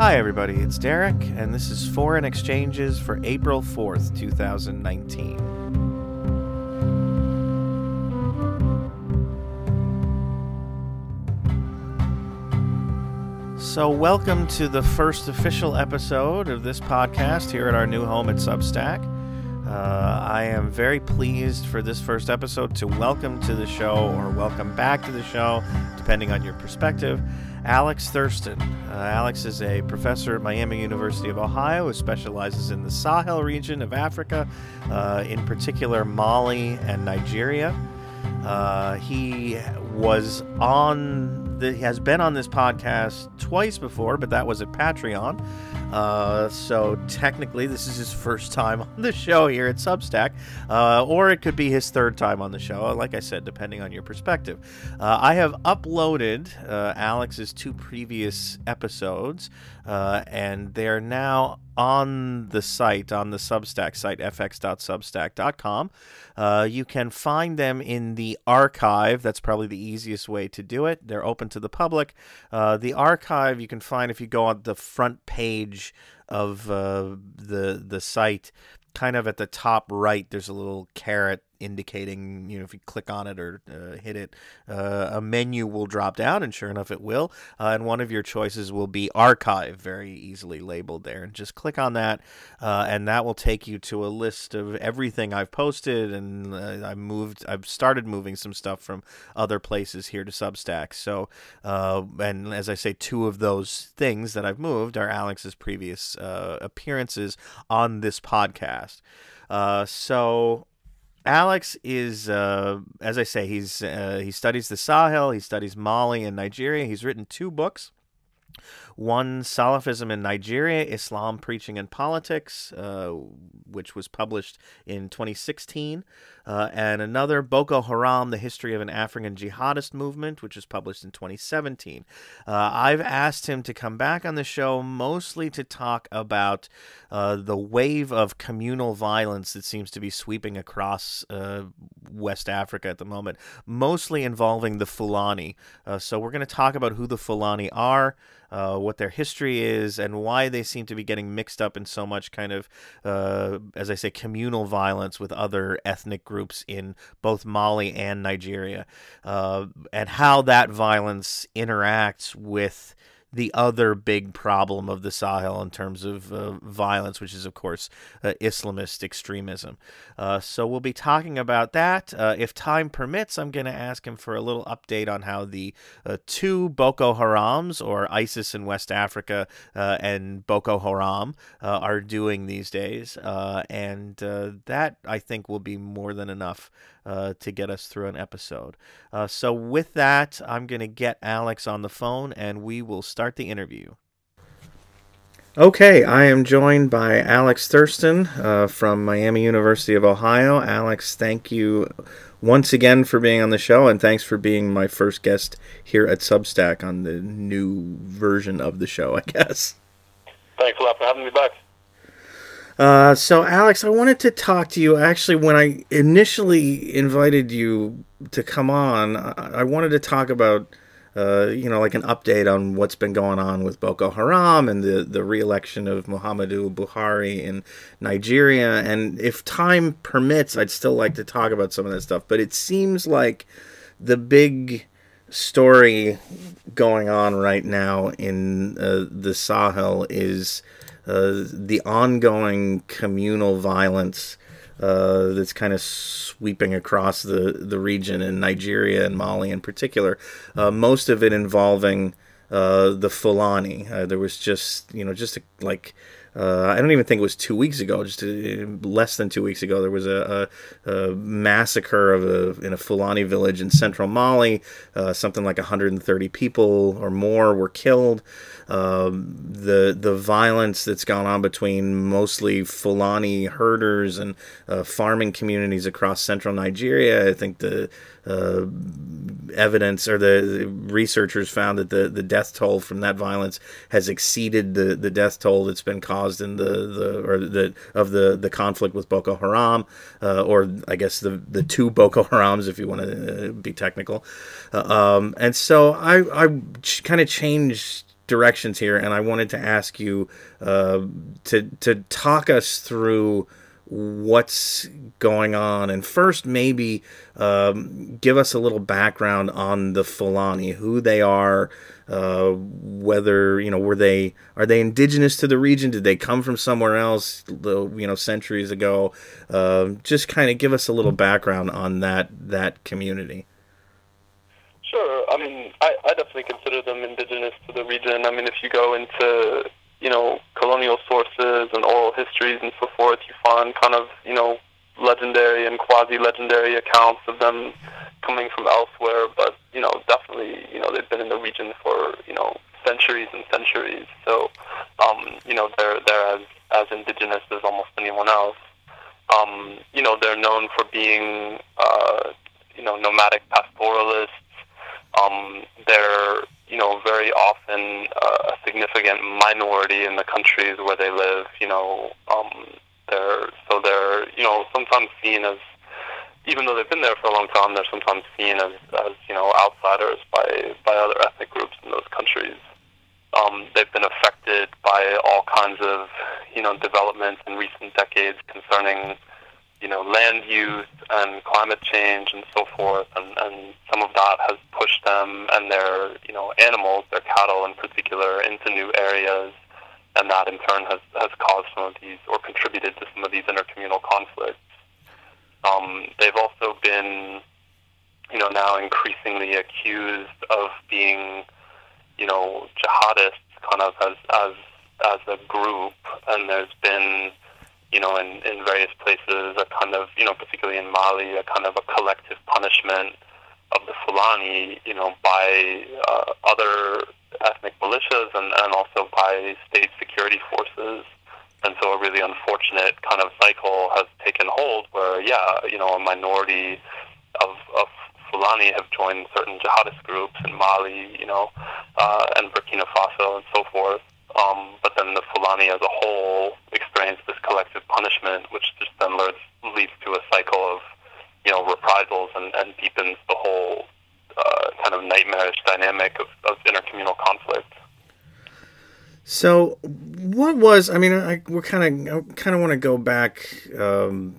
Hi, everybody. It's Derek, and this is Foreign Exchanges for April 4th, 2019. So, welcome to the first official episode of this podcast here at our new home at Substack. Uh, I am very pleased for this first episode to welcome to the show or welcome back to the show, depending on your perspective. Alex Thurston. Uh, Alex is a professor at Miami University of Ohio who specializes in the Sahel region of Africa, uh, in particular Mali and Nigeria. Uh, he was on the, he has been on this podcast twice before, but that was at Patreon. Uh, so technically, this is his first time on the show here at Substack, uh, or it could be his third time on the show. Like I said, depending on your perspective. Uh, I have uploaded uh, Alex's two previous episodes, uh, and they're now on the site, on the Substack site, fx.substack.com. Uh, you can find them in the archive. That's probably the easiest way to do it. They're open to the public. Uh, the archive you can find if you go on the front page of uh, the the site kind of at the top right there's a little caret indicating you know if you click on it or uh, hit it uh, a menu will drop down and sure enough it will uh, and one of your choices will be archive very easily labeled there. And just click on that uh, and that will take you to a list of everything I've posted and uh, I moved I've started moving some stuff from other places here to Substack. So uh, and as I say two of those things that I've moved are Alex's previous appearances on this podcast. So Alex is, uh, as I say, he's uh, he studies the Sahel, he studies Mali and Nigeria. He's written two books. One, Salafism in Nigeria, Islam Preaching and Politics, uh, which was published in 2016. Uh, and another, Boko Haram, The History of an African Jihadist Movement, which was published in 2017. Uh, I've asked him to come back on the show mostly to talk about uh, the wave of communal violence that seems to be sweeping across uh, West Africa at the moment, mostly involving the Fulani. So we're going to talk about who the Fulani are uh, what their history is, and why they seem to be getting mixed up in so much kind of, uh, as I say, communal violence with other ethnic groups in both Mali and Nigeria, uh, and how that violence interacts with the other big problem of the Sahel in terms of uh, violence, which is, of course, uh, Islamist extremism. Uh, so we'll be talking about that. Uh, if time permits, I'm going to ask him for a little update on how the uh, two Boko Harams, or ISIS in West Africa uh, and Boko Haram, are doing these days. and that, I think, will be more than enough uh, to get us through an episode. Uh, so, with that, I'm going to get Alex on the phone and we will start the interview. Okay, I am joined by Alex Thurston uh, from Miami University of Ohio. Alex, thank you once again for being on the show, and thanks for being my first guest here at Substack on the new version of the show, I guess. Thanks a lot for having me back. Uh, so, Alex, I wanted to talk to you. Actually, when I initially invited you to come on, I, I wanted to talk about, uh, you know, like an update on what's been going on with Boko Haram and the the reelection of Muhammadu Buhari in Nigeria. And if time permits, I'd still like to talk about some of that stuff. But it seems like the big story going on right now in uh, the Sahel is uh, the ongoing communal violence uh, that's kind of sweeping across the, the region in Nigeria and Mali in particular. Uh, most of it involving uh, the Fulani. Uh, there was just you know just a, like uh, I don't even think it was two weeks ago, just uh, less than two weeks ago, there was a, a, a massacre of a, in a Fulani village in central Mali. Uh, something like 130 people or more were killed. Um, the the violence that's gone on between mostly Fulani herders and uh, farming communities across central Nigeria. I think the uh, evidence or the, researchers found that the, the death toll from that violence has exceeded the, the death toll that's been caused in the, the or the of the, the conflict with Boko Haram, uh, or I guess the the two Boko Harams if you want to uh, be technical. Uh, um, and so I I kind of changed directions here, and I wanted to ask you uh, to to talk us through what's going on. And first, maybe um, give us a little background on the Fulani, who they are, uh, whether you know were they are they indigenous to the region? Did they come from somewhere else? You know, centuries ago. Uh, just kind of give us a little background on that that community. Sure. I mean, I, I definitely consider them indigenous to the region. I mean, if you go into you know, colonial sources and oral histories and so forth, you find kind of, you know, legendary and quasi-legendary accounts of them coming from elsewhere. But, you know, definitely, you know, they've been in the region for, you know, centuries and centuries. So, um, you know, they're, they're as, as indigenous as almost anyone else. Um, you know, they're known for being, uh, you know, nomadic pastoralists. Um, they're you know, very often uh, a significant minority in the countries where they live. You know, um, they're so they're you know sometimes seen as, even though they've been there for a long time, they're sometimes seen as, as you know outsiders by by other ethnic groups in those countries. Um, they've been affected by all kinds of you know developments in recent decades concerning you know, land use and climate change and so forth, and, and some of that has pushed them and their, you know, animals, their cattle in particular, into new areas, and that in turn has, has caused some of these or contributed to some of these intercommunal conflicts. Um, they've also been, you know, now increasingly accused of being, you know, jihadists kind of as, as, as a group, and there's been you know, in, in various places, a kind of, you know, particularly in Mali, a kind of a collective punishment of the Fulani, you know, by uh, other ethnic militias and, and also by state security forces. And so a really unfortunate kind of cycle has taken hold where, yeah, you know, a minority of, of Fulani have joined certain jihadist groups in Mali, you know, uh, and Burkina Faso and so forth. Um, but then the Fulani as a whole experience this collective punishment, which just then leads, leads to a cycle of, you know, reprisals and, and deepens the whole uh, kind of nightmarish dynamic of, of intercommunal conflict. So, what was? I mean, I, we're kind of kind of want to go back, um,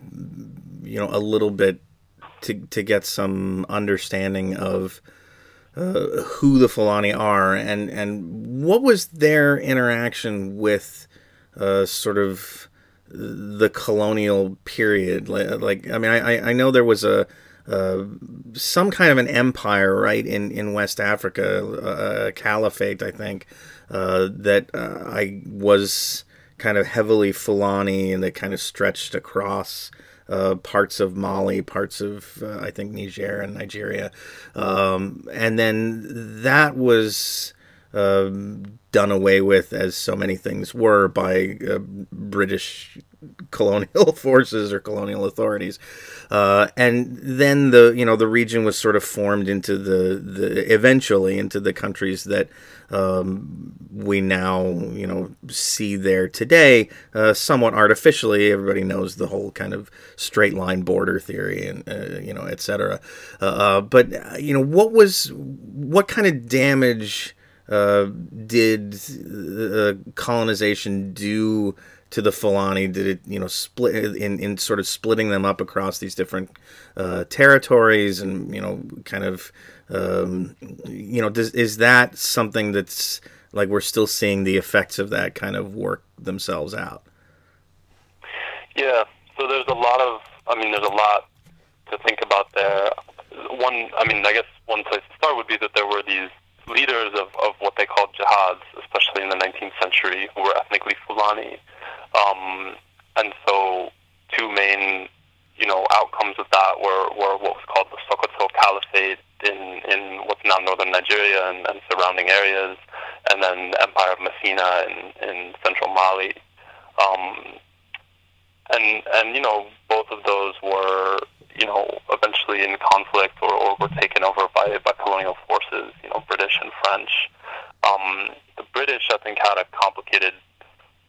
you know, a little bit to to get some understanding of uh, who the Fulani are and and what was their interaction with uh, sort of the colonial period. Like, I mean, I I know there was a uh, some kind of an empire, right, in, in West Africa, a caliphate, I think, uh, that uh, I was kind of heavily Fulani and that kind of stretched across uh, parts of Mali, parts of uh, I think Niger and Nigeria, um, and then that was um, done away with, as so many things were, by uh, British colonial forces or colonial authorities. Uh, and then the you know the region was sort of formed into the, the eventually into the countries that um, we now you know see there today, uh, somewhat artificially. Everybody knows the whole kind of straight line border theory and uh, you know etc. Uh, uh, but you know what was what kind of damage uh, did colonization do? to the Fulani? Did it, you know, split in, in sort of splitting them up across these different uh, territories and, you know, kind of, um, you know, does, is that something that's like we're still seeing the effects of that kind of work themselves out? Yeah. So there's a lot of, I mean, there's a lot to think about there. One, I mean, I guess one place to start would be that there were these leaders of, of what they called jihads, especially in the 19th century, were ethnically Fulani. Um, and so, two main, you know, outcomes of that were, were what was called the Sokoto Caliphate in, in what's now northern Nigeria and, and surrounding areas, and then the Empire of Massina in, in central Mali. Um, and and you know, both of those were you know eventually in conflict or, or were taken over by by colonial forces, you know, British and French. Um, the British, I think, had a complicated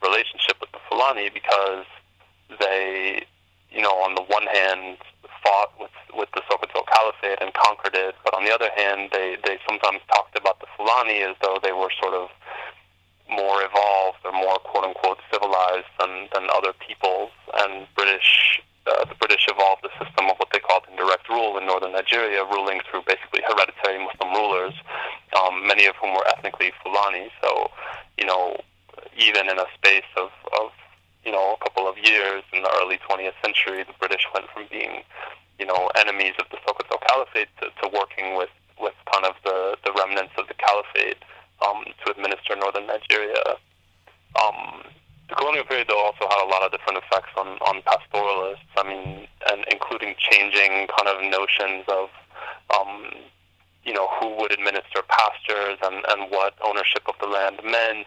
relationship with the Fulani because they, you know, on the one hand fought with with the Sokoto Caliphate and conquered it, but on the other hand, they they sometimes talked about the Fulani as though they were sort of, more evolved or more quote unquote civilized than, than other peoples. And British, uh, the British evolved a system of what they called indirect rule in northern Nigeria, ruling through basically hereditary Muslim rulers, um, many of whom were ethnically Fulani. So, you know, even in a space of, of you know, a couple of years in the early 20th century, the British went from being, you know, enemies of the Sokoto Caliphate to, to working with, with kind of the, the remnants of the Caliphate um, to administer northern Nigeria. Um, the colonial period, though, also had a lot of different effects on, on pastoralists. I mean, and including changing kind of notions of, um, you know, who would administer pastures and, and what ownership of the land meant.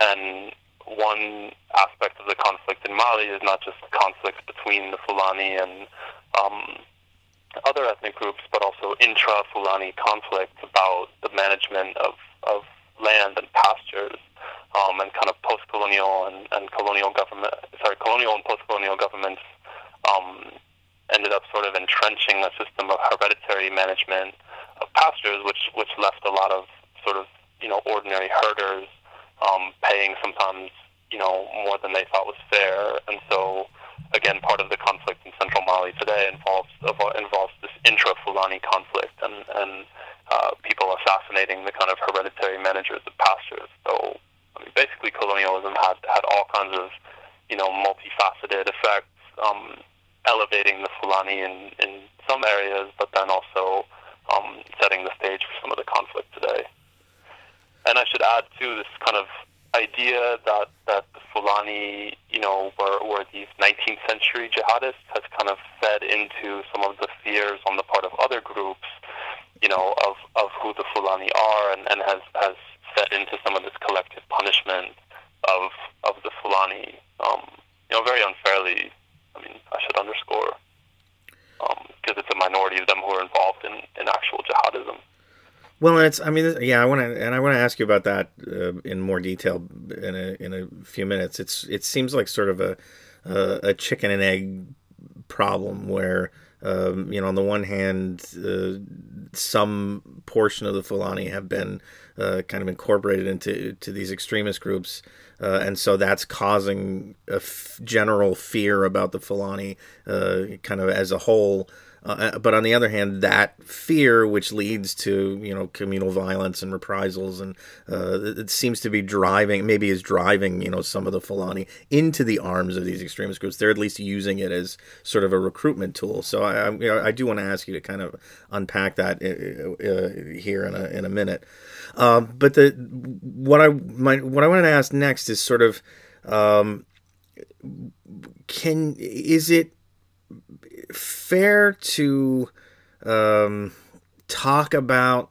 And one aspect of the conflict in Mali is not just conflicts between the Fulani and um, other ethnic groups, but also intra-Fulani conflicts about the management of, of land and pastures, um, and kind of post-colonial and, and colonial government, sorry, colonial and post-colonial governments um, ended up sort of entrenching a system of hereditary management of pastures, which which left a lot of sort of you know ordinary herders um, paying sometimes you know more than they thought was fair, and so again, part of the conflict in central Mali today involves involves this intra-Fulani conflict and and uh, people assassinating the kind of hereditary managers of pastures. So I mean, basically, colonialism had had all kinds of you know multifaceted effects, um, elevating the Fulani in in some areas, but then also um, setting the stage for some of the conflict today. And I should add too this kind of idea that that the Fulani, you know, were, were these 19th century jihadists has kind of fed into some of the fears on the part of other groups, you know, of, of who the Fulani are, and, and has has fed into some of this collective punishment of of the Fulani, um, you know, very unfairly. I mean, I should underscore because um, it's a minority of them who are involved in, in actual jihadism. Well, it's. I mean, yeah. I want to, and I want to ask you about that uh, in more detail in a in a few minutes. It's. It seems like sort of a a, a chicken and egg problem where. Um, you know, on the one hand, uh, some portion of the Fulani have been uh, kind of incorporated into to these extremist groups, uh, and so that's causing a f- general fear about the Fulani, uh, kind of as a whole. Uh, but on the other hand, that fear, which leads to you know communal violence and reprisals, and uh, it seems to be driving, maybe is driving you know some of the Fulani into the arms of these extremist groups. They're at least using it as sort of a recruitment tool. So I, I, I do want to ask you to kind of unpack that uh, uh here in a in a minute. Um, but the what I my, what I wanted to ask next is sort of um, can is it fair to um, talk about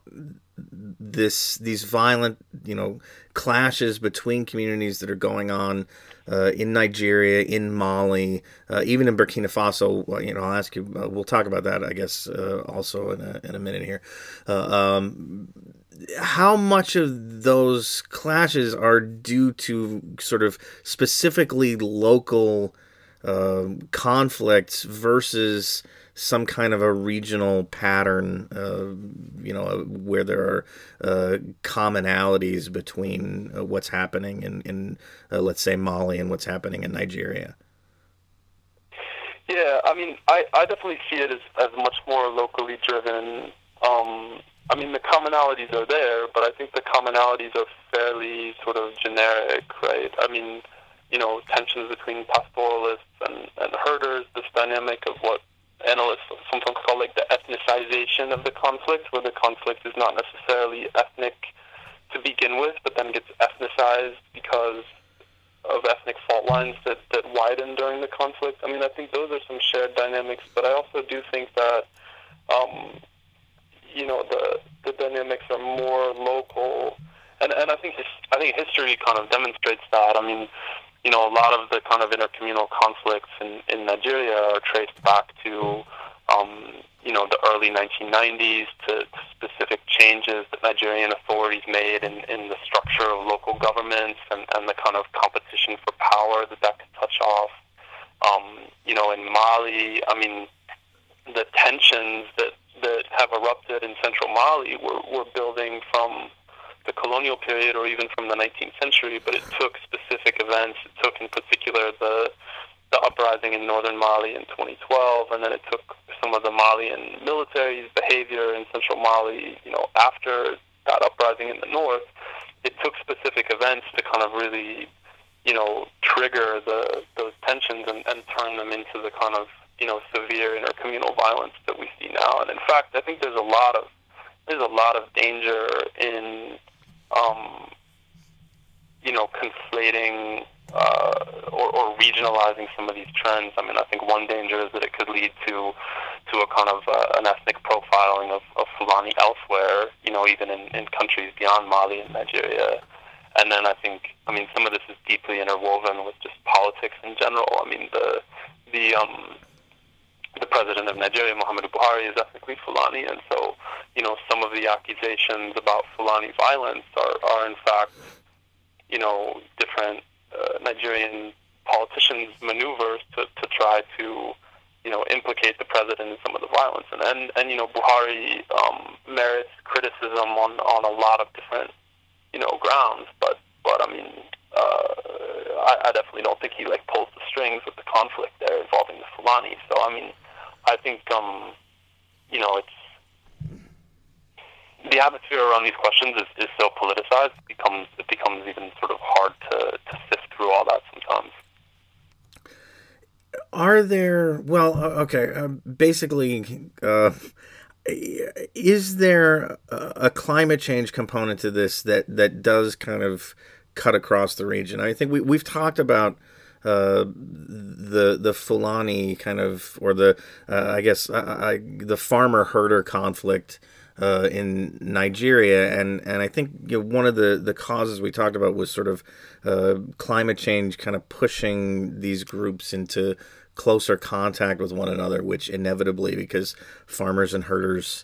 this these violent you know clashes between communities that are going on uh, in Nigeria, in Mali, uh, even in Burkina Faso. Well, you know, I'll ask you. Uh, we'll talk about that, I guess, uh, also in a, in a minute here. Uh, um, how much of those clashes are due to sort of specifically local um, conflicts versus some kind of a regional pattern, uh, you know, where there are uh, commonalities between uh, what's happening in, in uh, let's say, Mali and what's happening in Nigeria? Yeah, I mean, I, I definitely see it as, as much more locally driven. Um, I mean, the commonalities are there, but I think the commonalities are fairly sort of generic, right? I mean, you know, tensions between pastoralists and, and herders, this dynamic of what analysts sometimes call like the ethnicization of the conflict, where the conflict is not necessarily ethnic to begin with, but then gets ethnicized because of ethnic fault lines that, that widen during the conflict. I mean, I think those are some shared dynamics, but I also do think that, um, you know, the, the dynamics are more local. And, and I think I think history kind of demonstrates that. I mean, you know, a lot of the kind of intercommunal conflicts in, in Nigeria are traced back to, um, you know, the early 1990s to, to specific changes that Nigerian authorities made in, in the structure of local governments and, and the kind of competition for power that that could touch off. Um, you know, in Mali, I mean, the tensions that, that have erupted in central Mali were, were building from the colonial period or even from the 19th century, but it took specific events. It took, in particular, the the uprising in northern Mali in 2012, and then it took some of the Malian military's behavior in central Mali, you know, after that uprising in the north. It took specific events to kind of really, you know, trigger the those tensions and, and turn them into the kind of you know severe intercommunal violence that we see now. And in fact, I think there's a lot of there's a lot of danger in um, you know conflating uh, or, or regionalizing some of these trends. I mean, I think one danger is that it could lead to to a kind of uh, an ethnic profiling of, of Fulani elsewhere. You know, even in, in countries beyond Mali and Nigeria. And then I think, I mean, some of this is deeply interwoven with just politics in general. I mean, the the um, the president of Nigeria, Muhammadu Buhari, is ethnically Fulani, and so you know some of the accusations about Fulani violence are, are in fact you know different uh, Nigerian politicians' maneuvers to, to try to you know implicate the president in some of the violence, and and, and you know Buhari um, merits criticism on on a lot of different you know grounds, but but I mean. Uh, I, I definitely don't think he like pulls the strings with the conflict there involving the Fulani. So I mean, I think um, you know it's the atmosphere around these questions is, is so politicized it becomes it becomes even sort of hard to, to sift through all that sometimes. Are there well okay uh, basically uh, is there a, a climate change component to this that that does kind of cut across the region? I think we we've talked about uh, the the Fulani kind of or the uh, I guess I, the farmer herder conflict uh, in Nigeria, and and I think you know, one of the the causes we talked about was sort of uh, climate change kind of pushing these groups into closer contact with one another, which inevitably because farmers and herders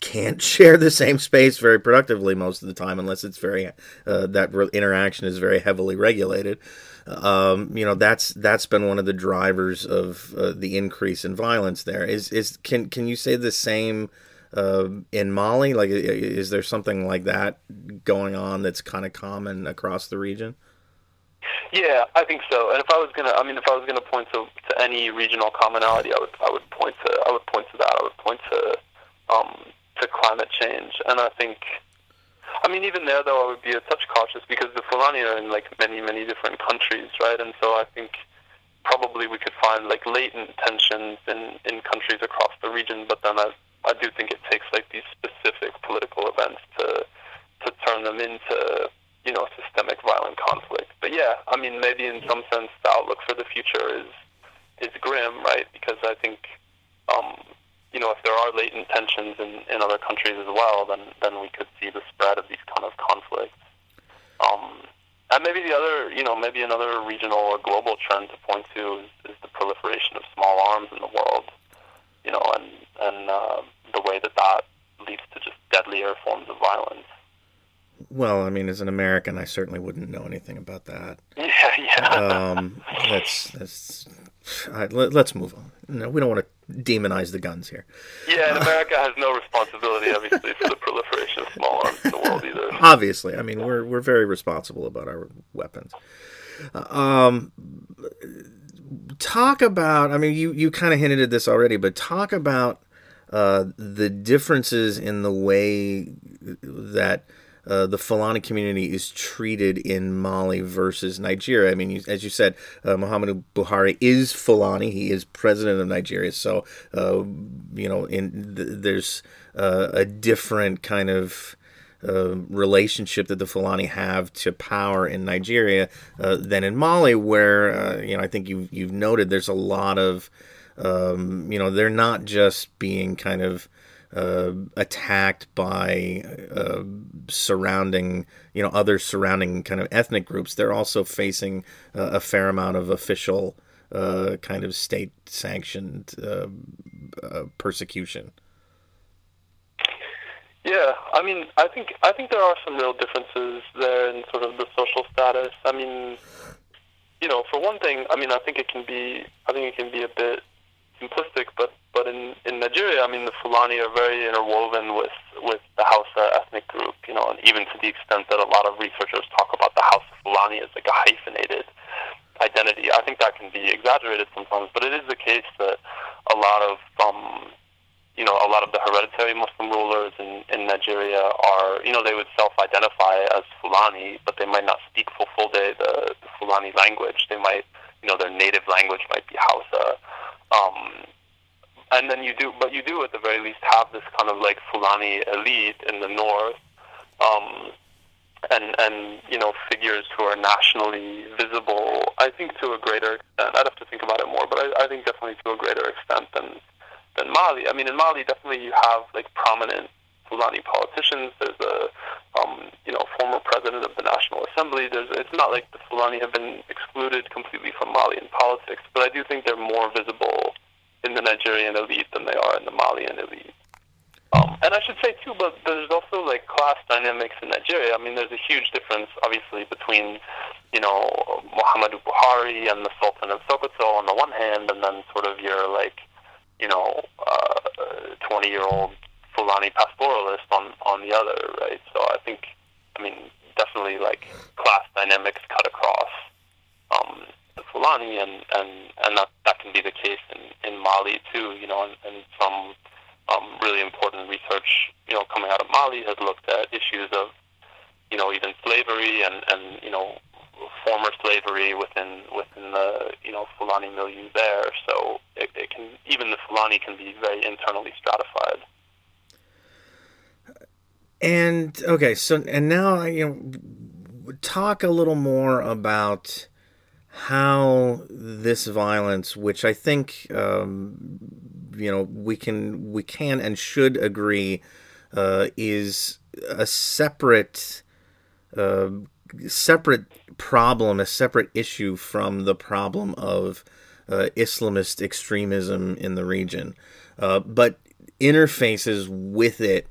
can't share the same space very productively most of the time unless it's very uh, that interaction is very heavily regulated um, you know that's that's been one of the drivers of uh, the increase in violence there. Is is can can you say the same uh, in Mali? Like, is there something like that going on that's kind of common across the region? Yeah, I think so. And if I was gonna, I mean, if I was gonna point to, to any regional commonality, I would I would point to I would point to that. I would point to um, to climate change, and I think I mean, even there though, I would be a touch cautious because the Fulani are in like many, many different countries, right? And so I think probably we could find like latent tensions in in countries across the region. But then I I do think it takes like these specific political events to to turn them into you know systemic violent conflict. But yeah, I mean, maybe in some sense the outlook for the future is is grim, right? Because I think um, you know, if there are latent tensions in, in other countries as well, then then we could see the spread of these kind of conflicts. Um, and maybe the other, you know, maybe another regional or global trend to point to is, is the proliferation of small arms in the world. You know, and and uh, the way that that leads to just deadlier forms of violence. Well, I mean, as an American, I certainly wouldn't know anything about that. Yeah, yeah. um, that's that's. Right, let, us move on. No, we don't want to demonize the guns here. Yeah, and America has no responsibility, obviously, for the proliferation of small arms in the world either. Obviously, I mean, we're we're very responsible about our weapons. Um, talk about. I mean, you you kind of hinted at this already, but talk about uh, the differences in the way that uh, the Fulani community is treated in Mali versus Nigeria. I mean, you, as you said, uh, Muhammadu Buhari is Fulani. He is president of Nigeria. So, uh, you know, in th- there's uh, a different kind of uh, relationship that the Fulani have to power in Nigeria uh, than in Mali, where you know I think you you've noted there's a lot of um, you know they're not just being kind of uh, attacked by uh, surrounding, you know, other surrounding kind of ethnic groups, they're also facing uh, a fair amount of official uh, kind of state sanctioned uh, uh, persecution. Yeah, I mean, I think I think there are some real differences there in sort of the social status. I mean, you know, for one thing, I mean, I think it can be I think it can be a bit simplistic, but but in in Nigeria, I mean, the Fulani are very interwoven with with the Hausa ethnic group, you know, and even to the extent that a lot of researchers talk about the Hausa Fulani as like a hyphenated identity. I think that can be exaggerated sometimes, but it is the case that a lot of um, you know, a lot of the hereditary Muslim rulers in, in Nigeria are, you know, they would self-identify as Fulani, but they might not speak day the, the Fulani language. They might, you know, their native language might be Hausa. Um, and then you do, but you do at the very least have this kind of like Fulani elite in the north, um, and and you know figures who are nationally visible. I think to a greater extent. I'd have to think about it more, but I, I think definitely to a greater extent than than Mali. I mean, in Mali, definitely you have like prominent Fulani politicians. There's a um, you know former president of the National Assembly. There's it's not like the Fulani have been excluded completely from Malian politics, but I do think they're more visible in the Nigerian elite than they are in the Malian elite. Um, and I should say too, but there's also like class dynamics in Nigeria. I mean, there's a huge difference, obviously, between you know Muhammadu Buhari and the Sultan of Sokoto on the one hand, and then sort of your like you know, twenty uh, year old Fulani pastoralist on on the other, right? So I think, I mean, definitely like class dynamics cut across um, the Fulani, and and and that that can be the case in in Mali too, you know, and, and some um, really important research, you know, coming out of Mali has looked at issues of, you know, even slavery and and you know former slavery within within the you know Fulani milieu there. So it, it can even the Fulani can be very internally stratified. And okay, so and now you know talk a little more about how this violence, which I think um, you know we can we can and should agree uh, is a separate uh, separate problem, a separate issue from the problem of uh, Islamist extremism in the region, uh, but interfaces with it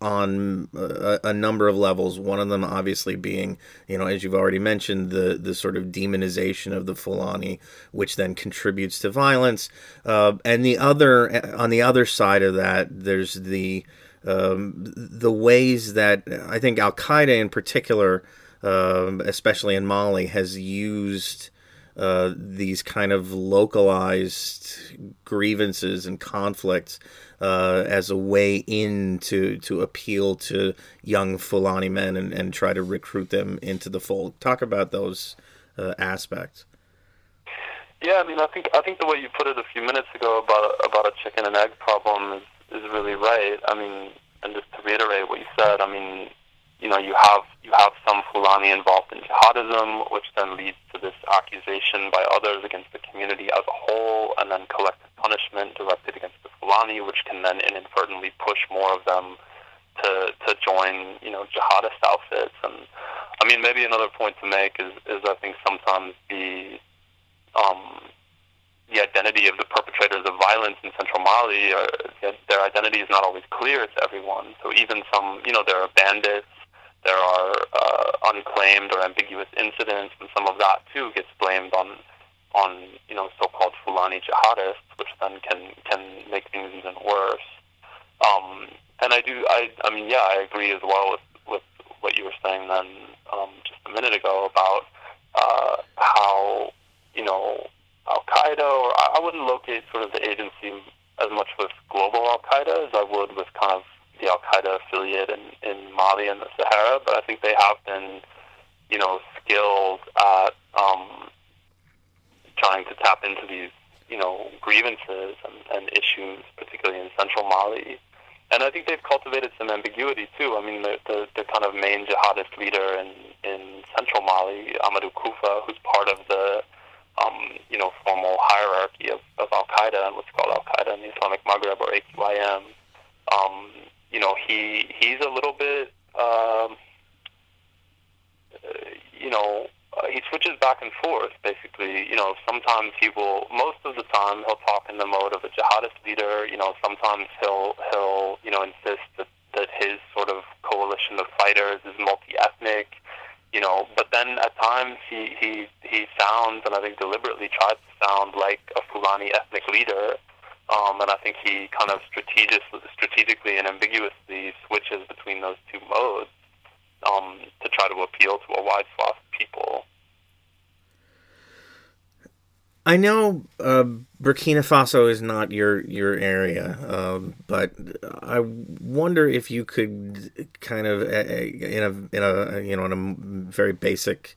on a, a, number of levels. One of them, obviously, being you know, as you've already mentioned, the the sort of demonization of the Fulani, which then contributes to violence. Uh, and the other, on the other side of that, there's the um, the ways that I think Al Qaeda in particular um, especially in Mali, has used uh, these kind of localized grievances and conflicts uh, as a way in to, to appeal to young Fulani men and, and try to recruit them into the fold. Talk about those uh, aspects. Yeah, I mean, I think I think the way you put it a few minutes ago about about a chicken and egg problem is, is really right. I mean, and just to reiterate what you said, I mean, you know, you have you have some Fulani involved in jihadism, which then leads to this accusation by others against the community as a whole, and then collective punishment directed against the Fulani, which can then inadvertently push more of them to to join, you know, jihadist outfits. And I mean, maybe another point to make is is I think sometimes the um, the identity of the perpetrators of violence in central Mali, are, their identity is not always clear to everyone. So even some, you know, there are bandits there are uh, unclaimed or ambiguous incidents, and some of that too gets blamed on on you know so-called Fulani jihadists, which then can can make things even worse. Um, and I do, I, I mean, yeah, I agree as well with with what you were saying then um, just a minute ago about uh, how you know Al Qaeda, or I wouldn't locate sort of the agency as much with global Al Qaeda as I would with kind of the Al Qaeda affiliate in, in Mali and the Sahara, but I think they have been, you know, skilled at um, trying to tap into these, you know, grievances and, and issues, particularly in central Mali. And I think they've cultivated some ambiguity too. I mean, the, the, the kind of main jihadist leader in, in central Mali, Amadou Koufa, who's part of the um, you know, formal hierarchy of, of Al Qaeda and what's called Al Qaeda in the Islamic Maghreb or AQIM. Um, you know, he he's a little bit, um, you know, uh, he switches back and forth. Basically, you know, sometimes he will. Most of the time, he'll talk in the mode of a jihadist leader. You know, sometimes he'll he'll you know insist that that his sort of coalition of fighters is multi-ethnic. You know, but then at times he he he sounds, and I think deliberately tries to sound like a Fulani ethnic leader. Um, and I think he kind of strategically, and ambiguously switches between those two modes um, to try to appeal to a wide swath of people. I know uh, Burkina Faso is not your your area, um, but I wonder if you could kind of in a in a you know on a very basic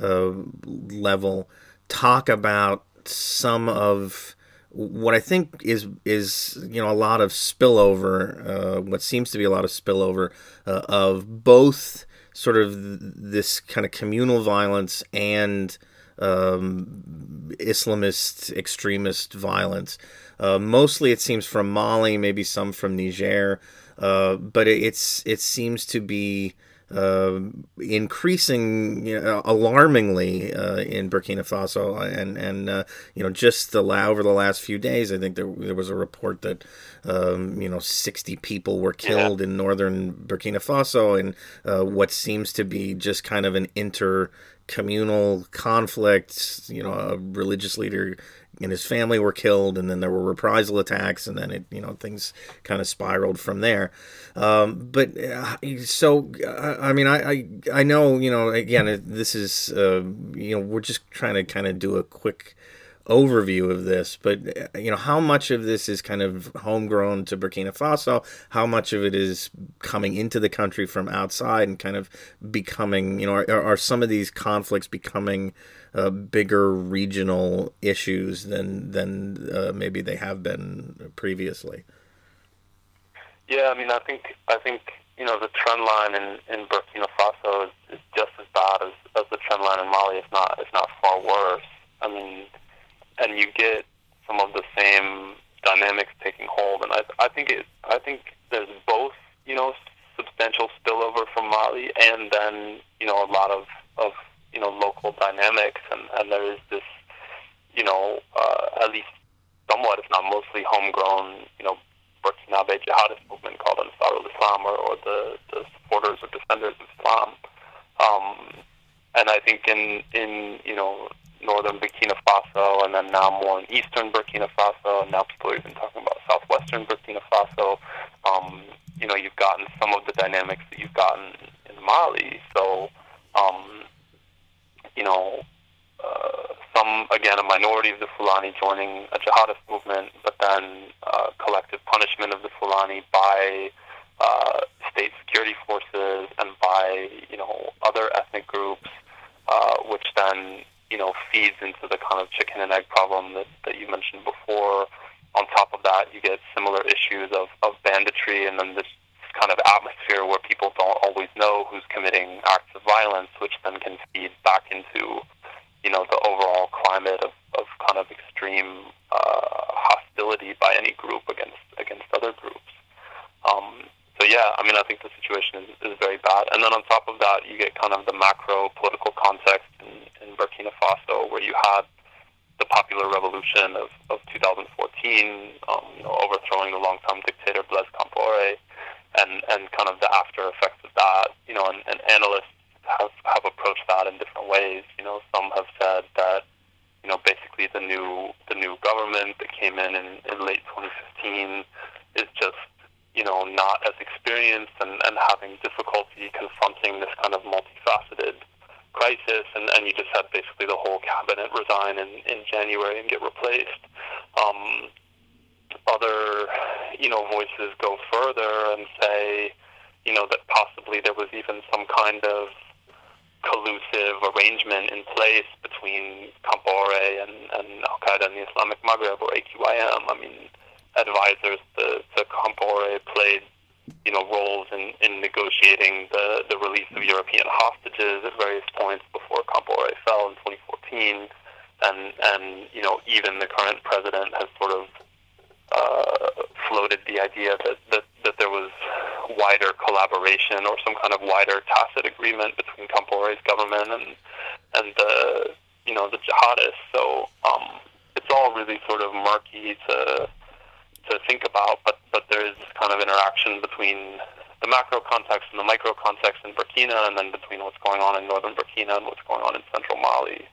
uh, level talk about some of what I think is is you know a lot of spillover, uh, what seems to be a lot of spillover uh, of both sort of this kind of communal violence and um, Islamist extremist violence. Uh, mostly, it seems from Mali, maybe some from Niger, uh, but it, it's it seems to be uh, increasing you know, alarmingly uh, in Burkina Faso, and and uh, you know just the over the last few days, I think there there was a report that um, you know sixty people were killed yeah. in northern Burkina Faso, and uh, what seems to be just kind of an inter communal conflict. You know, a religious leader and his family were killed, and then there were reprisal attacks, and then it, you know, things kind of spiraled from there. Um, but uh, so, I, I mean, I, I, I know, you know, again, this is, uh, you know, we're just trying to kind of do a quick overview of this, but uh, you know how much of this is kind of homegrown to Burkina Faso, how much of it is coming into the country from outside and kind of becoming, you know, are, are some of these conflicts becoming uh, bigger regional issues than than uh, maybe they have been previously? Yeah, I mean, I think I think you know the trend line in, in Burkina Faso is, is just as bad as, as the trend line in Mali, if not if not far worse. I mean, and you get some of the same dynamics taking hold. And I, I think it, I think there's both, you know, substantial spillover from Mali, and then you know a lot of of you know local dynamics, and and there is this, you know, uh, at least somewhat, if not mostly, homegrown, you know, Burkinabe jihadist movement called Ansar al-Islam, or, or the the supporters or defenders of Islam. Um, and I think in in you know northern Burkina Faso, and then now more in eastern Burkina Faso, and now people are even talking about southwestern Burkina Faso. Um, you know, you've gotten some of the dynamics that you've gotten in Mali. So, um, you know, uh, some again a minority of the Fulani joining a jihadist movement, but then uh, collective punishment of the Fulani by uh, state security forces and by you know other ethnic groups, uh, which then you know, feeds into the kind of chicken and egg problem that, that you mentioned before. On top of that, you get similar issues of, of banditry and then this kind of atmosphere where people don't always know who's committing acts of violence, which then can feed back into, you know, the overall climate of, of kind of extreme uh, hostility by any group against against other groups. Um, so yeah, I mean, I think the situation is, is very bad. And then on top of that, you get kind of the macro political context in, in Burkina Faso, where you had the popular revolution of, of 2014, um, you know, overthrowing the long-term dictator Blaise Compaoré, and and kind of the after effects of that. You know, and, and analysts have have approached that in different ways. You know, some have said that you know basically the new the new government that came in in, in late 2015 is just you know, not as experienced and, and having difficulty confronting this kind of multifaceted crisis, and, and you just had basically the whole cabinet resign in, in January and get replaced. Um, other, you know, voices go further and say, you know, that possibly there was even some kind of collusive arrangement in place between Compaoré and, and Al Qaeda in the Islamic Maghreb or AQIM. I mean, advisors to, to Compaoré played you know roles in, in negotiating the, the release of European hostages at various points before Compaoré fell in 2014, and and you know even the current president has sort of uh, floated the idea that, that that there was wider collaboration or some kind of wider tacit agreement between Compaoré's government and and the you know the jihadists. So um, it's all really sort of murky to to think about, but but there is this kind of interaction between the macro context and the micro context in Burkina, and then between what's going on in northern Burkina and what's going on in central Mali.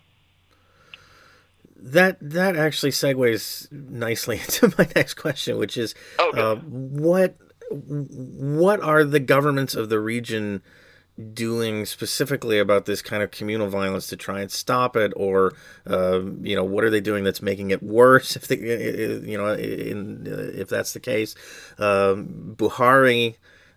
that that actually segues nicely into my next question, which is Okay. uh, what what are the governments of the region doing specifically about this kind of communal violence to try and stop it, or um, you know, what are they doing that's making it worse? If they, you know, in, if that's the case, um, Buhari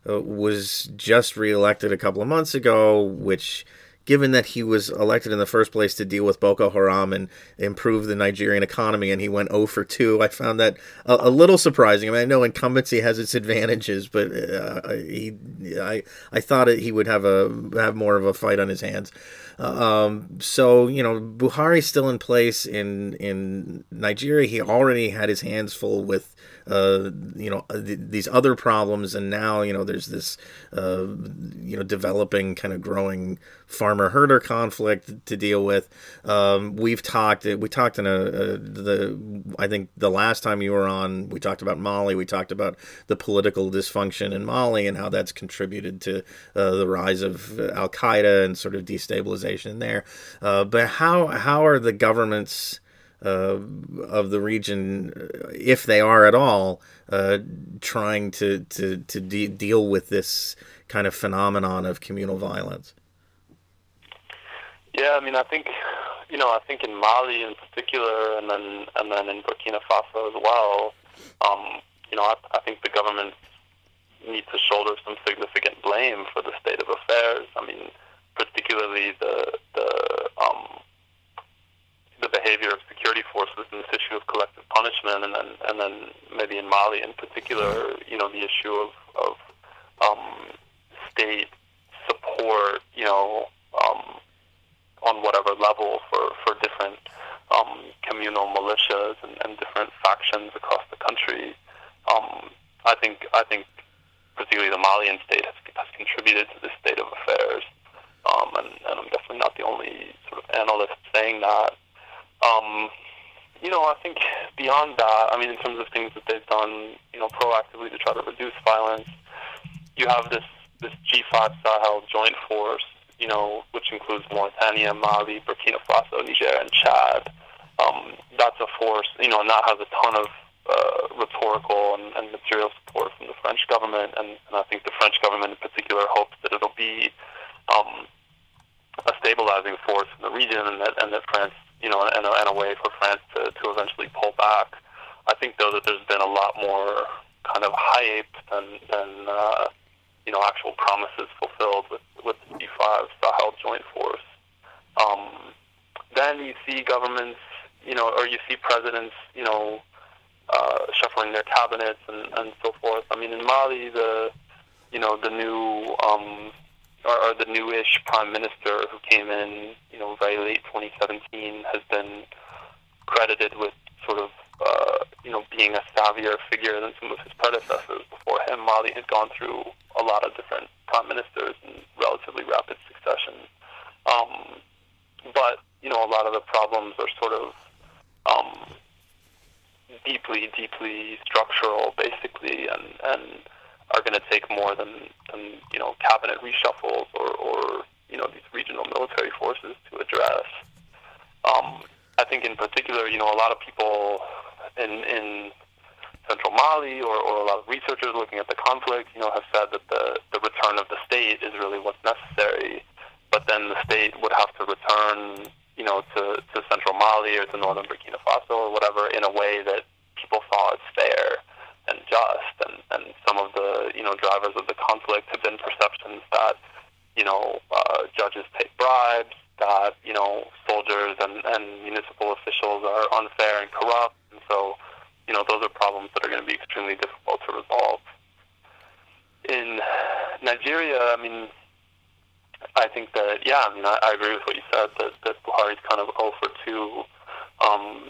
uh, was just reelected a couple of months ago, which given that he was elected in the first place to deal with Boko Haram and improve the Nigerian economy, and he went 0 for 2, I found that a, a little surprising. I mean, I know incumbency has its advantages, but uh, he, I, I thought he would have a have more of a fight on his hands. Um, so you know, Buhari's still in place in in Nigeria. He already had his hands full with uh, you know th- these other problems, and now you know there's this uh, you know developing kind of growing farmer herder conflict to deal with. Um, we've talked we talked in a, a the I think the last time you were on we talked about Mali. We talked about the political dysfunction in Mali and how that's contributed to uh, the rise of Al Qaeda and sort of destabilization there. Uh, but how how are the governments uh, of the region, if they are at all, uh, trying to to to de- deal with this kind of phenomenon of communal violence? Yeah, I mean, I think you know, I think in Mali in particular, and then and then in Burkina Faso as well. Um, you know, I, I think the government needs to shoulder some significant blame for the state of affairs. I mean, particularly the the um, the behavior of security forces and this issue of collective punishment, and then and then maybe in Mali in particular, you know, the issue of of um, state support, you know, um, on whatever level for for different um, communal militias and, and different factions across the country. Um, I think I think particularly the Malian state has, has contributed to this state of affairs, um, and, and I'm definitely not the only sort of analyst saying that. Um, you know, I think beyond that, I mean, in terms of things that they've done, you know, proactively to try to reduce violence, you have this this G5 Sahel joint force, you know, which includes Mauritania, Mali, Burkina Faso, Niger, and Chad. Um, that's a force, you know, and that has a ton of uh, rhetorical and, and material support from the French government, and, and I think the French government in particular hopes that it'll be um, a stabilizing force in the region, and that and that France, you know, and a, and a way for France to, to eventually pull back. I think though that there's been a lot more kind of hype than than uh, you know actual promises fulfilled with with the G5 Sahel Joint Force. Um, then you see governments, you know, or you see presidents, you know, uh, shuffling their cabinets and, and so forth. I mean, in Mali, the you know the new um, or, the newish prime minister who came in, you know, very late 2017, has been credited with sort of uh, you know being a savvier figure than some of his predecessors before him. Mali had gone through a lot of different prime ministers in relatively rapid succession, um, but you know a lot of the problems are sort of um, deeply, deeply structural, basically, and and are going to take more than, than you know cabinet reshuffles or, or you know these regional military forces to address. Um, I think in particular, you know, a lot of people in in central Mali or, or a lot of researchers looking at the conflict, you know, have said that the the return of the state is really what's necessary. But then the state would have to return, you know, to, to central Mali or to northern Burkina Faso or whatever in a way that people saw as fair and just. And, and some of the, you know, drivers of the conflict have been perceptions that, you know, uh, judges take bribes, that, you know, soldiers and, and municipal officials are unfair and corrupt. And so, you know, those are problems that are going to be extremely difficult to resolve. In Nigeria, I mean, I think that yeah, I mean I, I agree with what you said that that Buhari's kind of 0 for 2. Um,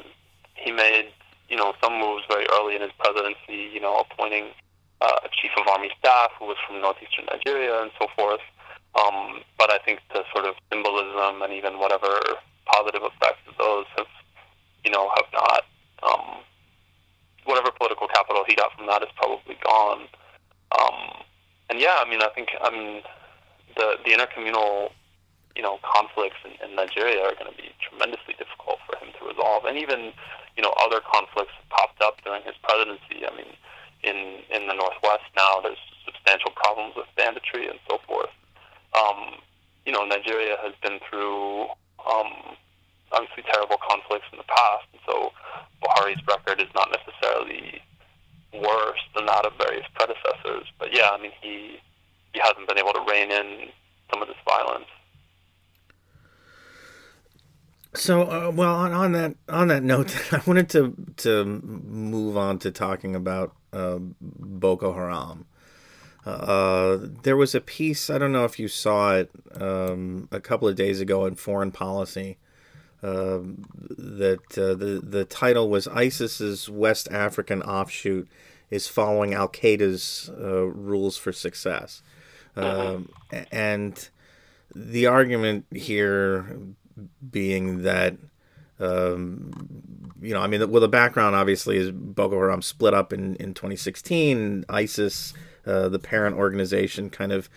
he made you know some moves very early in his presidency, you know appointing a chief of army staff who was from northeastern Nigeria and so forth. Um, but I think the sort of symbolism and even whatever positive effects of those have you know have not um, whatever political capital he got from that is probably gone. Um, and yeah, I mean I think I mean the the intercommunal you know, conflicts in, in Nigeria are going to be tremendously difficult for him to resolve, and even, you know, other conflicts popped up during his presidency. I mean, in in the northwest now, there's substantial problems with banditry and so forth. Um, you know, Nigeria has been through um, obviously terrible conflicts in the past, and so Buhari's record is not necessarily worse than that of various predecessors. But yeah, I mean, he he hasn't been able to rein in some of this violence. So, uh, well, on, on, that on that note, I wanted to to move on to talking about uh, Boko Haram. Uh, there was a piece I don't know if you saw it um, a couple of days ago in Foreign Policy. Um, that uh, the the title was ISIS's West African offshoot is following Al Qaeda's uh, rules for success, um, and the argument here being that um, you know, I mean, well, the background obviously is Boko Haram split up in, in 2016. ISIS, uh, the parent organization, kind of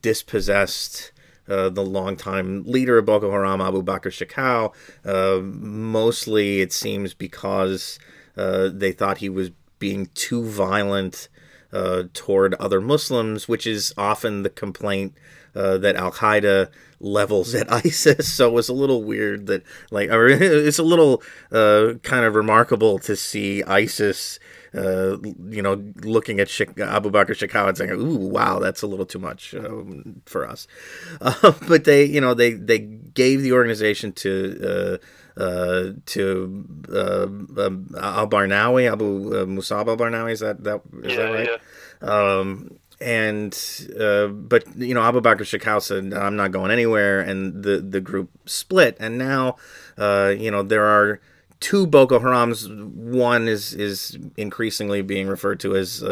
dispossessed uh, the longtime leader of Boko Haram, Abu Bakr Shekau. Uh, mostly, it seems because uh, they thought he was being too violent uh, toward other Muslims, which is often the complaint uh, that Al Qaeda levels at ISIS. So it was a little weird that, like, it's a little uh, kind of remarkable to see ISIS. Uh, you know, looking at Abu Bakr Shekau and saying, "Ooh, wow, that's a little too much um, for us." Uh, but they, you know, they they gave the organization to uh, uh, to uh, um, Al Barnawi, Abu uh, Musab Al Barnawi. Is that that is yeah, that right? Yeah. Um, and uh, but you know Abu Bakr Shekau said I'm not going anywhere, and the the group split, and now uh, you know there are two Boko Harams. One is is increasingly being referred to as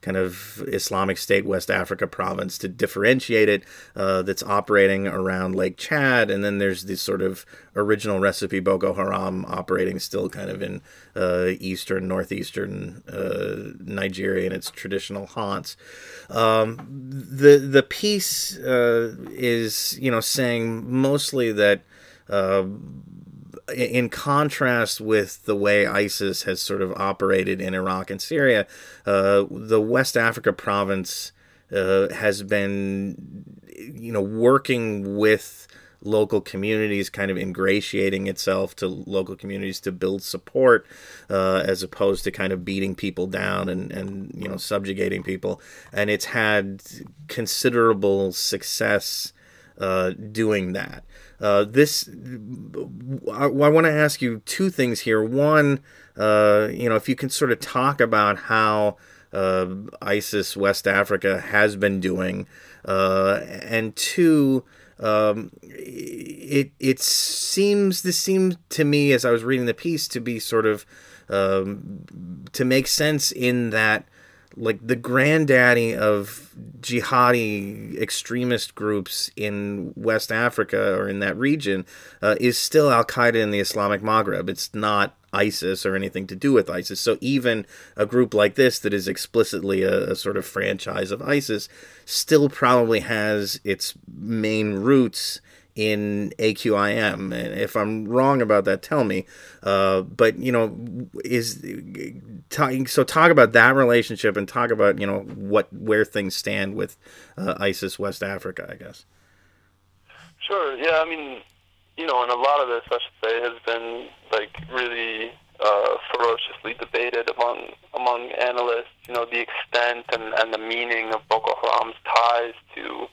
kind of Islamic State West Africa province to differentiate it. Uh, that's operating around Lake Chad, and then there's this sort of original recipe Boko Haram operating still kind of in uh, eastern, northeastern uh, Nigeria and its traditional haunts. Um, the the piece uh, is you know saying mostly that uh, in contrast with the way ISIS has sort of operated in Iraq and Syria, uh, the West Africa province uh, has been, you know, working with local communities, kind of ingratiating itself to local communities to build support, uh, as opposed to kind of beating people down and, and you know subjugating people. And it's had considerable success uh, doing that. Uh, this, I, I want to ask you two things here. One, uh, you know, if you can sort of talk about how uh, ISIS West Africa has been doing, uh, and two, um, it it seems this seemed to me as I was reading the piece to be sort of um, to make sense in that like the granddaddy of jihadi extremist groups in West Africa or in that region uh, is still Al Qaeda in the Islamic Maghreb. It's not ISIS or anything to do with ISIS. So even a group like this that is explicitly a, a sort of franchise of ISIS still probably has its main roots in AQIM. If I'm wrong about that, tell me. Uh, but you know, is talking so talk about that relationship and talk about you know what where things stand with uh, ISIS West Africa, I guess. Sure. Yeah. I mean, you know, and a lot of this, I should say, has been like really uh, ferociously debated among among analysts. You know, the extent and, and the meaning of Boko Haram's ties to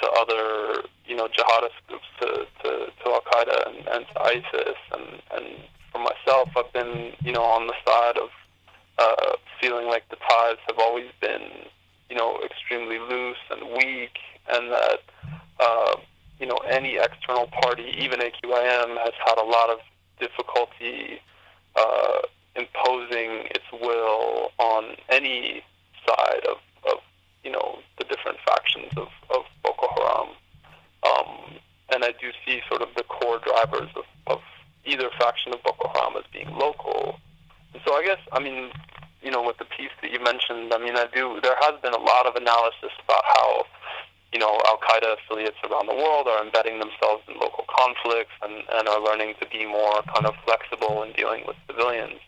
to other you know jihadist groups, to to, to Al Qaeda and, and to ISIS, and and for myself, I've been you know on the side of uh, feeling like the ties have always been you know extremely loose and weak, and that uh, you know any external party, even AQIM, has had a lot of difficulty uh, imposing its will on any side of, of you know the different factions of, of Boko Haram. Um, and I do see sort of the core drivers of, of either faction of Boko Haram as being local. And so I guess, I mean, you know, with the piece that you mentioned, I mean, I do, there has been a lot of analysis about how, you know, Al Qaeda affiliates around the world are embedding themselves in local conflicts and, and are learning to be more kind of flexible in dealing with civilians.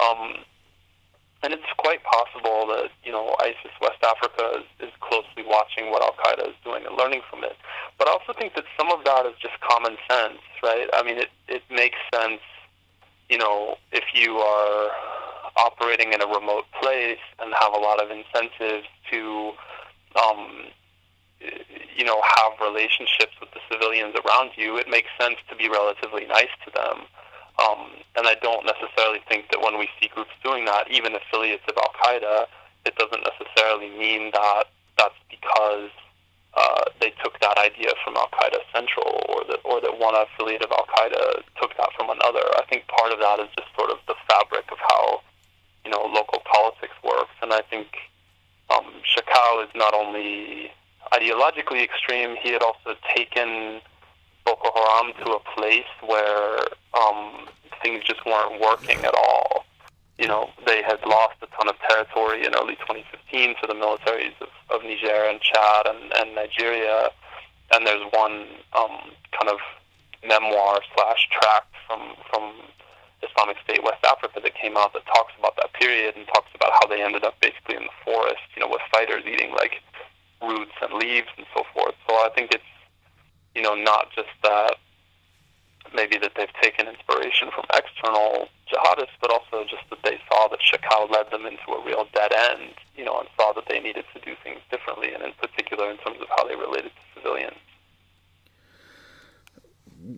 Um, and it's quite possible that, you know, ISIS West Africa is, is closely watching what Al Qaeda is doing and learning from it. But I also think that some of that is just common sense, right? I mean, it, it makes sense, you know, if you are operating in a remote place and have a lot of incentives to, um, you know, have relationships with the civilians around you, it makes sense to be relatively nice to them. Um, and I don't necessarily think that when we see groups doing that, even affiliates of Al Qaeda, it doesn't necessarily mean that that's because uh, they took that idea from Al Qaeda Central, or that or that one affiliate of Al Qaeda took that from another. I think part of that is just sort of the fabric of how you know local politics works, and I think um, is not only ideologically extreme, he had also taken Boko Haram to a place where um, things just weren't working at all. You know, they had lost a ton of territory in early 2015 to the militaries of, of Niger and Chad and, and Nigeria. And there's one um, kind of memoir slash tract from from Islamic State West Africa that came out that talks about that period and talks about how they ended up basically in the forest, you know, with fighters eating like roots and leaves and so forth. So I think it's you know not just that maybe that they've taken inspiration from external jihadists, but also just that they saw that Shekau led them into a real dead end, you know, and saw that they needed to do things differently, and in particular in terms of how they related to civilians.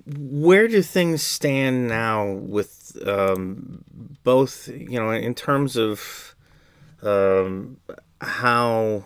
Where do things stand now with um, both, you know, in terms of um, how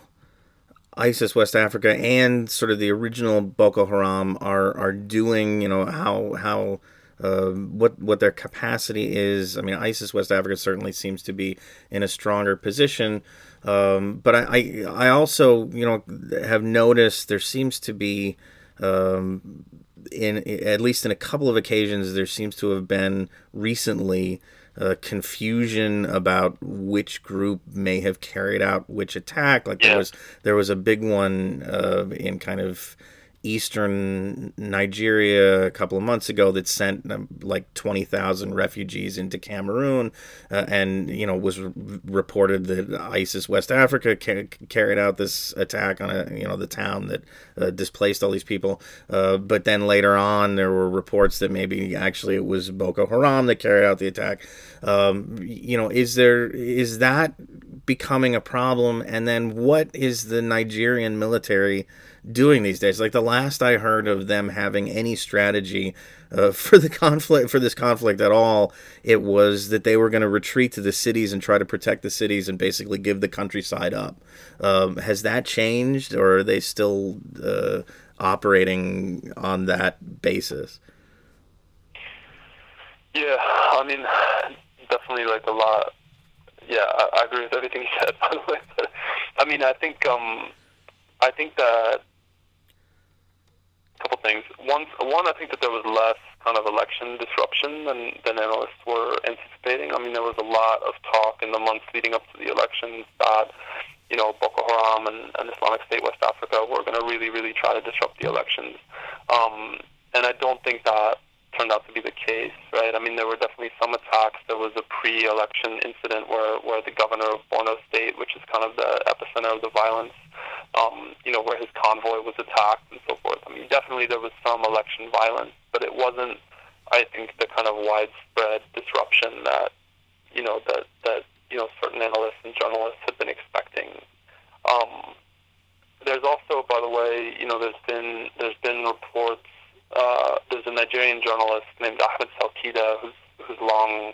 ISIS West Africa and sort of the original Boko Haram are are doing. You know how how uh, what what their capacity is. I mean, ISIS West Africa certainly seems to be in a stronger position. Um, but I, I, I also you know have noticed there seems to be um, in at least in a couple of occasions there seems to have been recently uh, confusion about which group may have carried out which attack. Like yeah. there was there was a big one uh, in kind of eastern Nigeria a couple of months ago that sent um, like 20,000 refugees into Cameroon uh, and you know was re- reported that ISIS West Africa ca- carried out this attack on a you know the town that uh, displaced all these people. Uh, but then later on there were reports that maybe actually it was Boko Haram that carried out the attack. Um, you know is there is that becoming a problem? And then what is the Nigerian military doing these days. Like the last I heard of them having any strategy uh, for the conflict for this conflict at all, it was that they were going to retreat to the cities and try to protect the cities and basically give the countryside up. Um, has that changed, or are they still uh, operating on that basis? Yeah, I mean, definitely like a lot. Yeah, I, I agree with everything you said. By the way, but, I mean, I think um, I think that couple things. One, one, I think that there was less kind of election disruption than, than analysts were anticipating. I mean, there was a lot of talk in the months leading up to the elections that, you know, Boko Haram and, and Islamic State West Africa were going to really, really try to disrupt the elections. Um, and I don't think that turned out to be the case, right? I mean, there were definitely some attacks. There was a pre-election incident where, where the governor of Borno State, which is kind of the epicenter of the violence, um, you know, where his convoy was attacked and so forth. I mean, definitely there was some election violence, but it wasn't, I think, the kind of widespread disruption that, you know, that, that you know, certain analysts and journalists have been expecting. Um, there's also, by the way, you know, there's been there's been reports uh, there's a Nigerian journalist named Ahmed Salkida who's who's long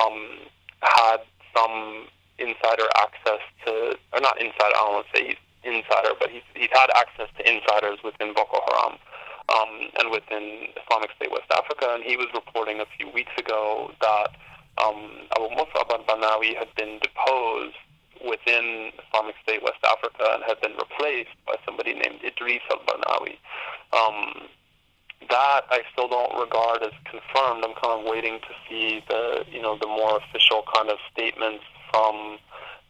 um, had some insider access to, or not insider, I don't want to say he's insider, but he's he's had access to insiders within Boko Haram um, and within Islamic State West Africa, and he was reporting a few weeks ago that um, Abu Musab al-Barnawi had been deposed within Islamic State West Africa and had been replaced by somebody named Idris al-Barnawi. Um, that I still don't regard as confirmed. I'm kind of waiting to see the you know the more official kind of statements from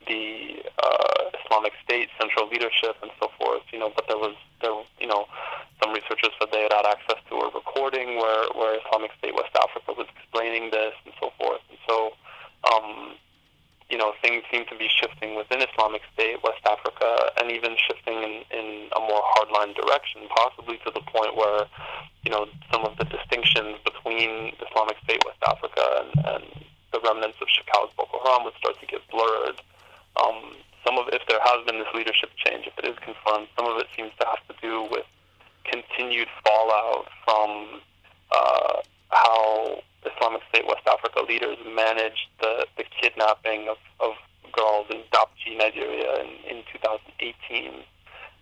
the uh, Islamic State central leadership and so forth. You know, but there was there you know some researchers said they had had access to a recording where where Islamic State West Africa was explaining this and so forth. And so um, you know, things seem to be shifting within Islamic State, West Africa, and even shifting in, in a more hardline direction, possibly to the point where, you know, some of the distinctions between Islamic State, West Africa, and, and the remnants of Shekau's Boko Haram would start to get blurred. Um, some of, if there has been this leadership change, if it is confirmed, some of it seems to have to do with continued fallout from uh, how Islamic State West Africa leaders managed the, the kidnapping of, of girls in Dapchi, Nigeria in, in 2018.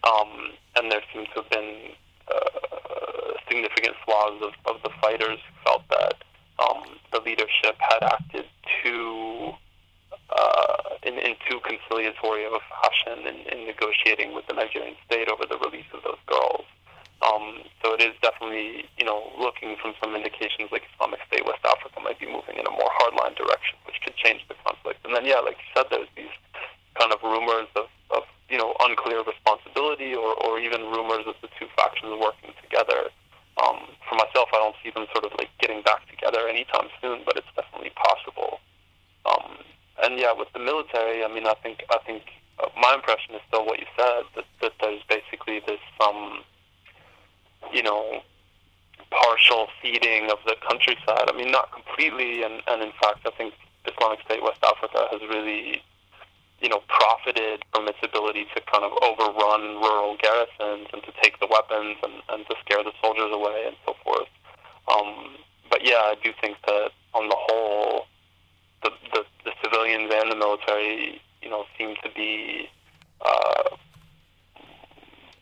Um, and there seems to have been uh, significant flaws of, of the fighters who felt that um, the leadership had acted too uh, in, in too conciliatory of a fashion in, in negotiating with the Nigerian state over the release of those girls. Um, so it is definitely, you know, looking from some indications like Islamic State West Africa might be moving in a more hardline direction, which could change the conflict. And then, yeah, like you said, there's these kind of rumors of, of you know, unclear responsibility or, or even rumors of the two factions working together. Um, for myself, I don't see them sort of like getting back together anytime soon, but it's definitely possible. Um, and yeah, with the military, I mean, I think I think uh, my impression is still what you said that, that there's basically this um, you know, partial feeding of the countryside. I mean, not completely, and, and in fact, I think Islamic State West Africa has really, you know, profited from its ability to kind of overrun rural garrisons and to take the weapons and, and to scare the soldiers away and so forth. Um, but yeah, I do think that on the whole, the, the, the civilians and the military, you know, seem to be uh,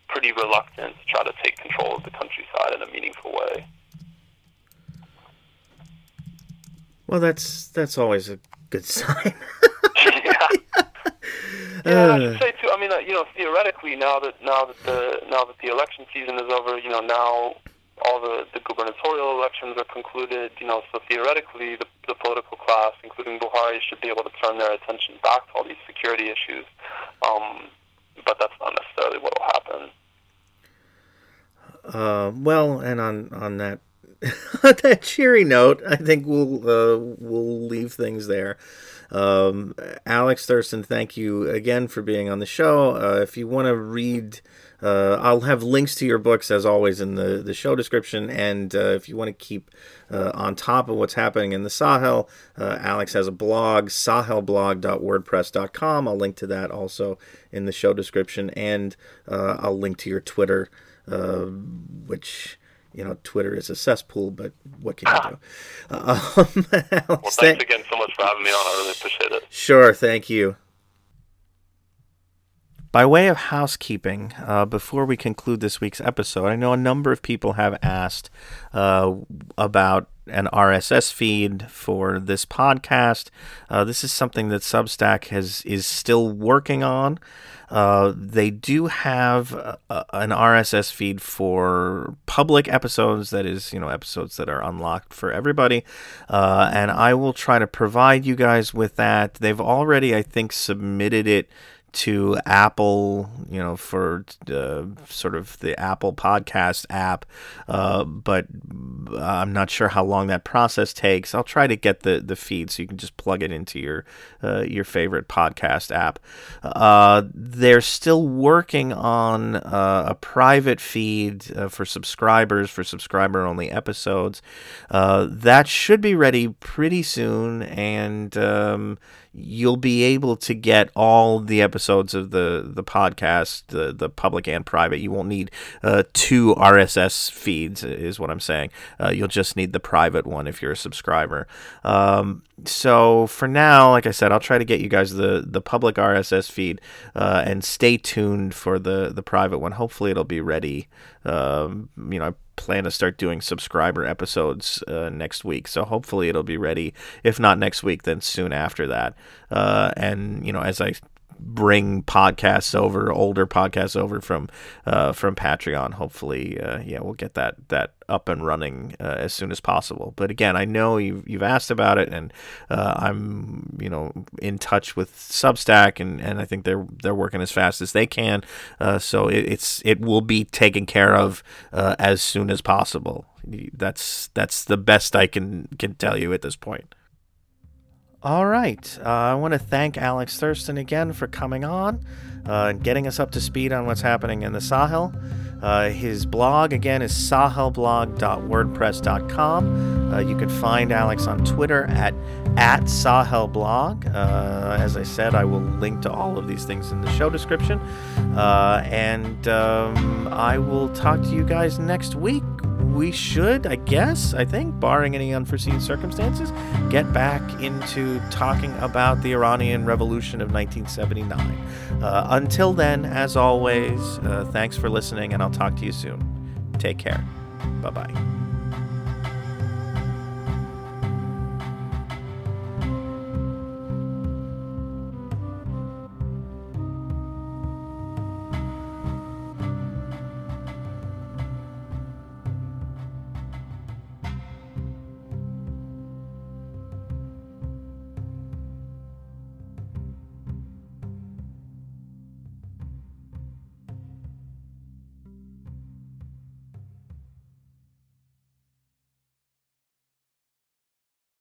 pretty reluctant to try to take control of the countryside in a meaningful way. Well, that's that's always a good sign. yeah. Yeah, I should say too. I mean, uh, you know, theoretically, now that now that the now that the election season is over, you know, now all the, the gubernatorial elections are concluded. You know, so theoretically, the, the political class, including Buhari, should be able to turn their attention back to all these security issues. Um, but that's not necessarily what will happen. Uh, well, and on on that on that cheery note, I think we'll uh, we'll leave things there. Um, Alex Thurston, thank you again for being on the show. Uh, if you want to read, uh, I'll have links to your books as always in the, the show description. And uh, if you want to keep uh, on top of what's happening in the Sahel, uh, Alex has a blog, sahelblog.wordpress.com. I'll link to that also in the show description. And I'll link to your Twitter uh, which you know Twitter is a cesspool, but what can you do? Um, well, thanks thank- again so much for having me on. I really appreciate it. Sure, thank you. By way of housekeeping, uh, before we conclude this week's episode, I know a number of people have asked uh, about an RSS feed for this podcast. Uh, this is something that Substack has is still working on. Uh, they do have a, a, an RSS feed for public episodes, that is, you know, episodes that are unlocked for everybody. Uh, and I will try to provide you guys with that. They've already, I think, submitted it to Apple, you know, for uh, sort of the Apple Podcast app, uh, but I'm not sure how long that process takes. I'll try to get the, the feed so you can just plug it into your uh, your favorite podcast app. Uh, they're still working on uh, a private feed uh, for subscribers for subscriber only episodes. that should be ready pretty soon, and um, you'll be able to get all the episodes of the the podcast, the the public and private. You won't need uh, two RSS feeds, is what I'm saying. Uh, you'll just need the private one if you're a subscriber. Um, so for now, like I said, I'll try to get you guys the the public RSS feed, uh, and stay tuned for the the private one. Hopefully, it'll be ready. Um, you know, plan to start doing subscriber episodes uh, next week. So hopefully it'll be ready. If not next week, then soon after that. Uh, and you know, as I bring podcasts over, older podcasts over from uh, from Patreon. Hopefully, uh, yeah, we'll get that that up and running uh, as soon as possible. But again, I know you've you've asked about it, and uh, I'm you know in touch with Substack, and, and I think they're they're working as fast as they can. Uh, so it, it's it will be taken care of uh, as soon as possible. That's that's the best I can can tell you at this point. All right. Uh, I want to thank Alex Thurston again for coming on uh, and getting us up to speed on what's happening in the Sahel. Uh, his blog, again, is sahelblog.wordpress.com. Uh, you can find Alex on Twitter at, at sahelblog. Uh, as I said, I will link to all of these things in the show description. Uh, and um, I will talk to you guys next week we should, I guess, I think, barring any unforeseen circumstances, get back into talking about the Iranian Revolution of 1979. Uh, until then, as always, uh, thanks for listening, and I'll talk to you soon. Take care. Bye bye.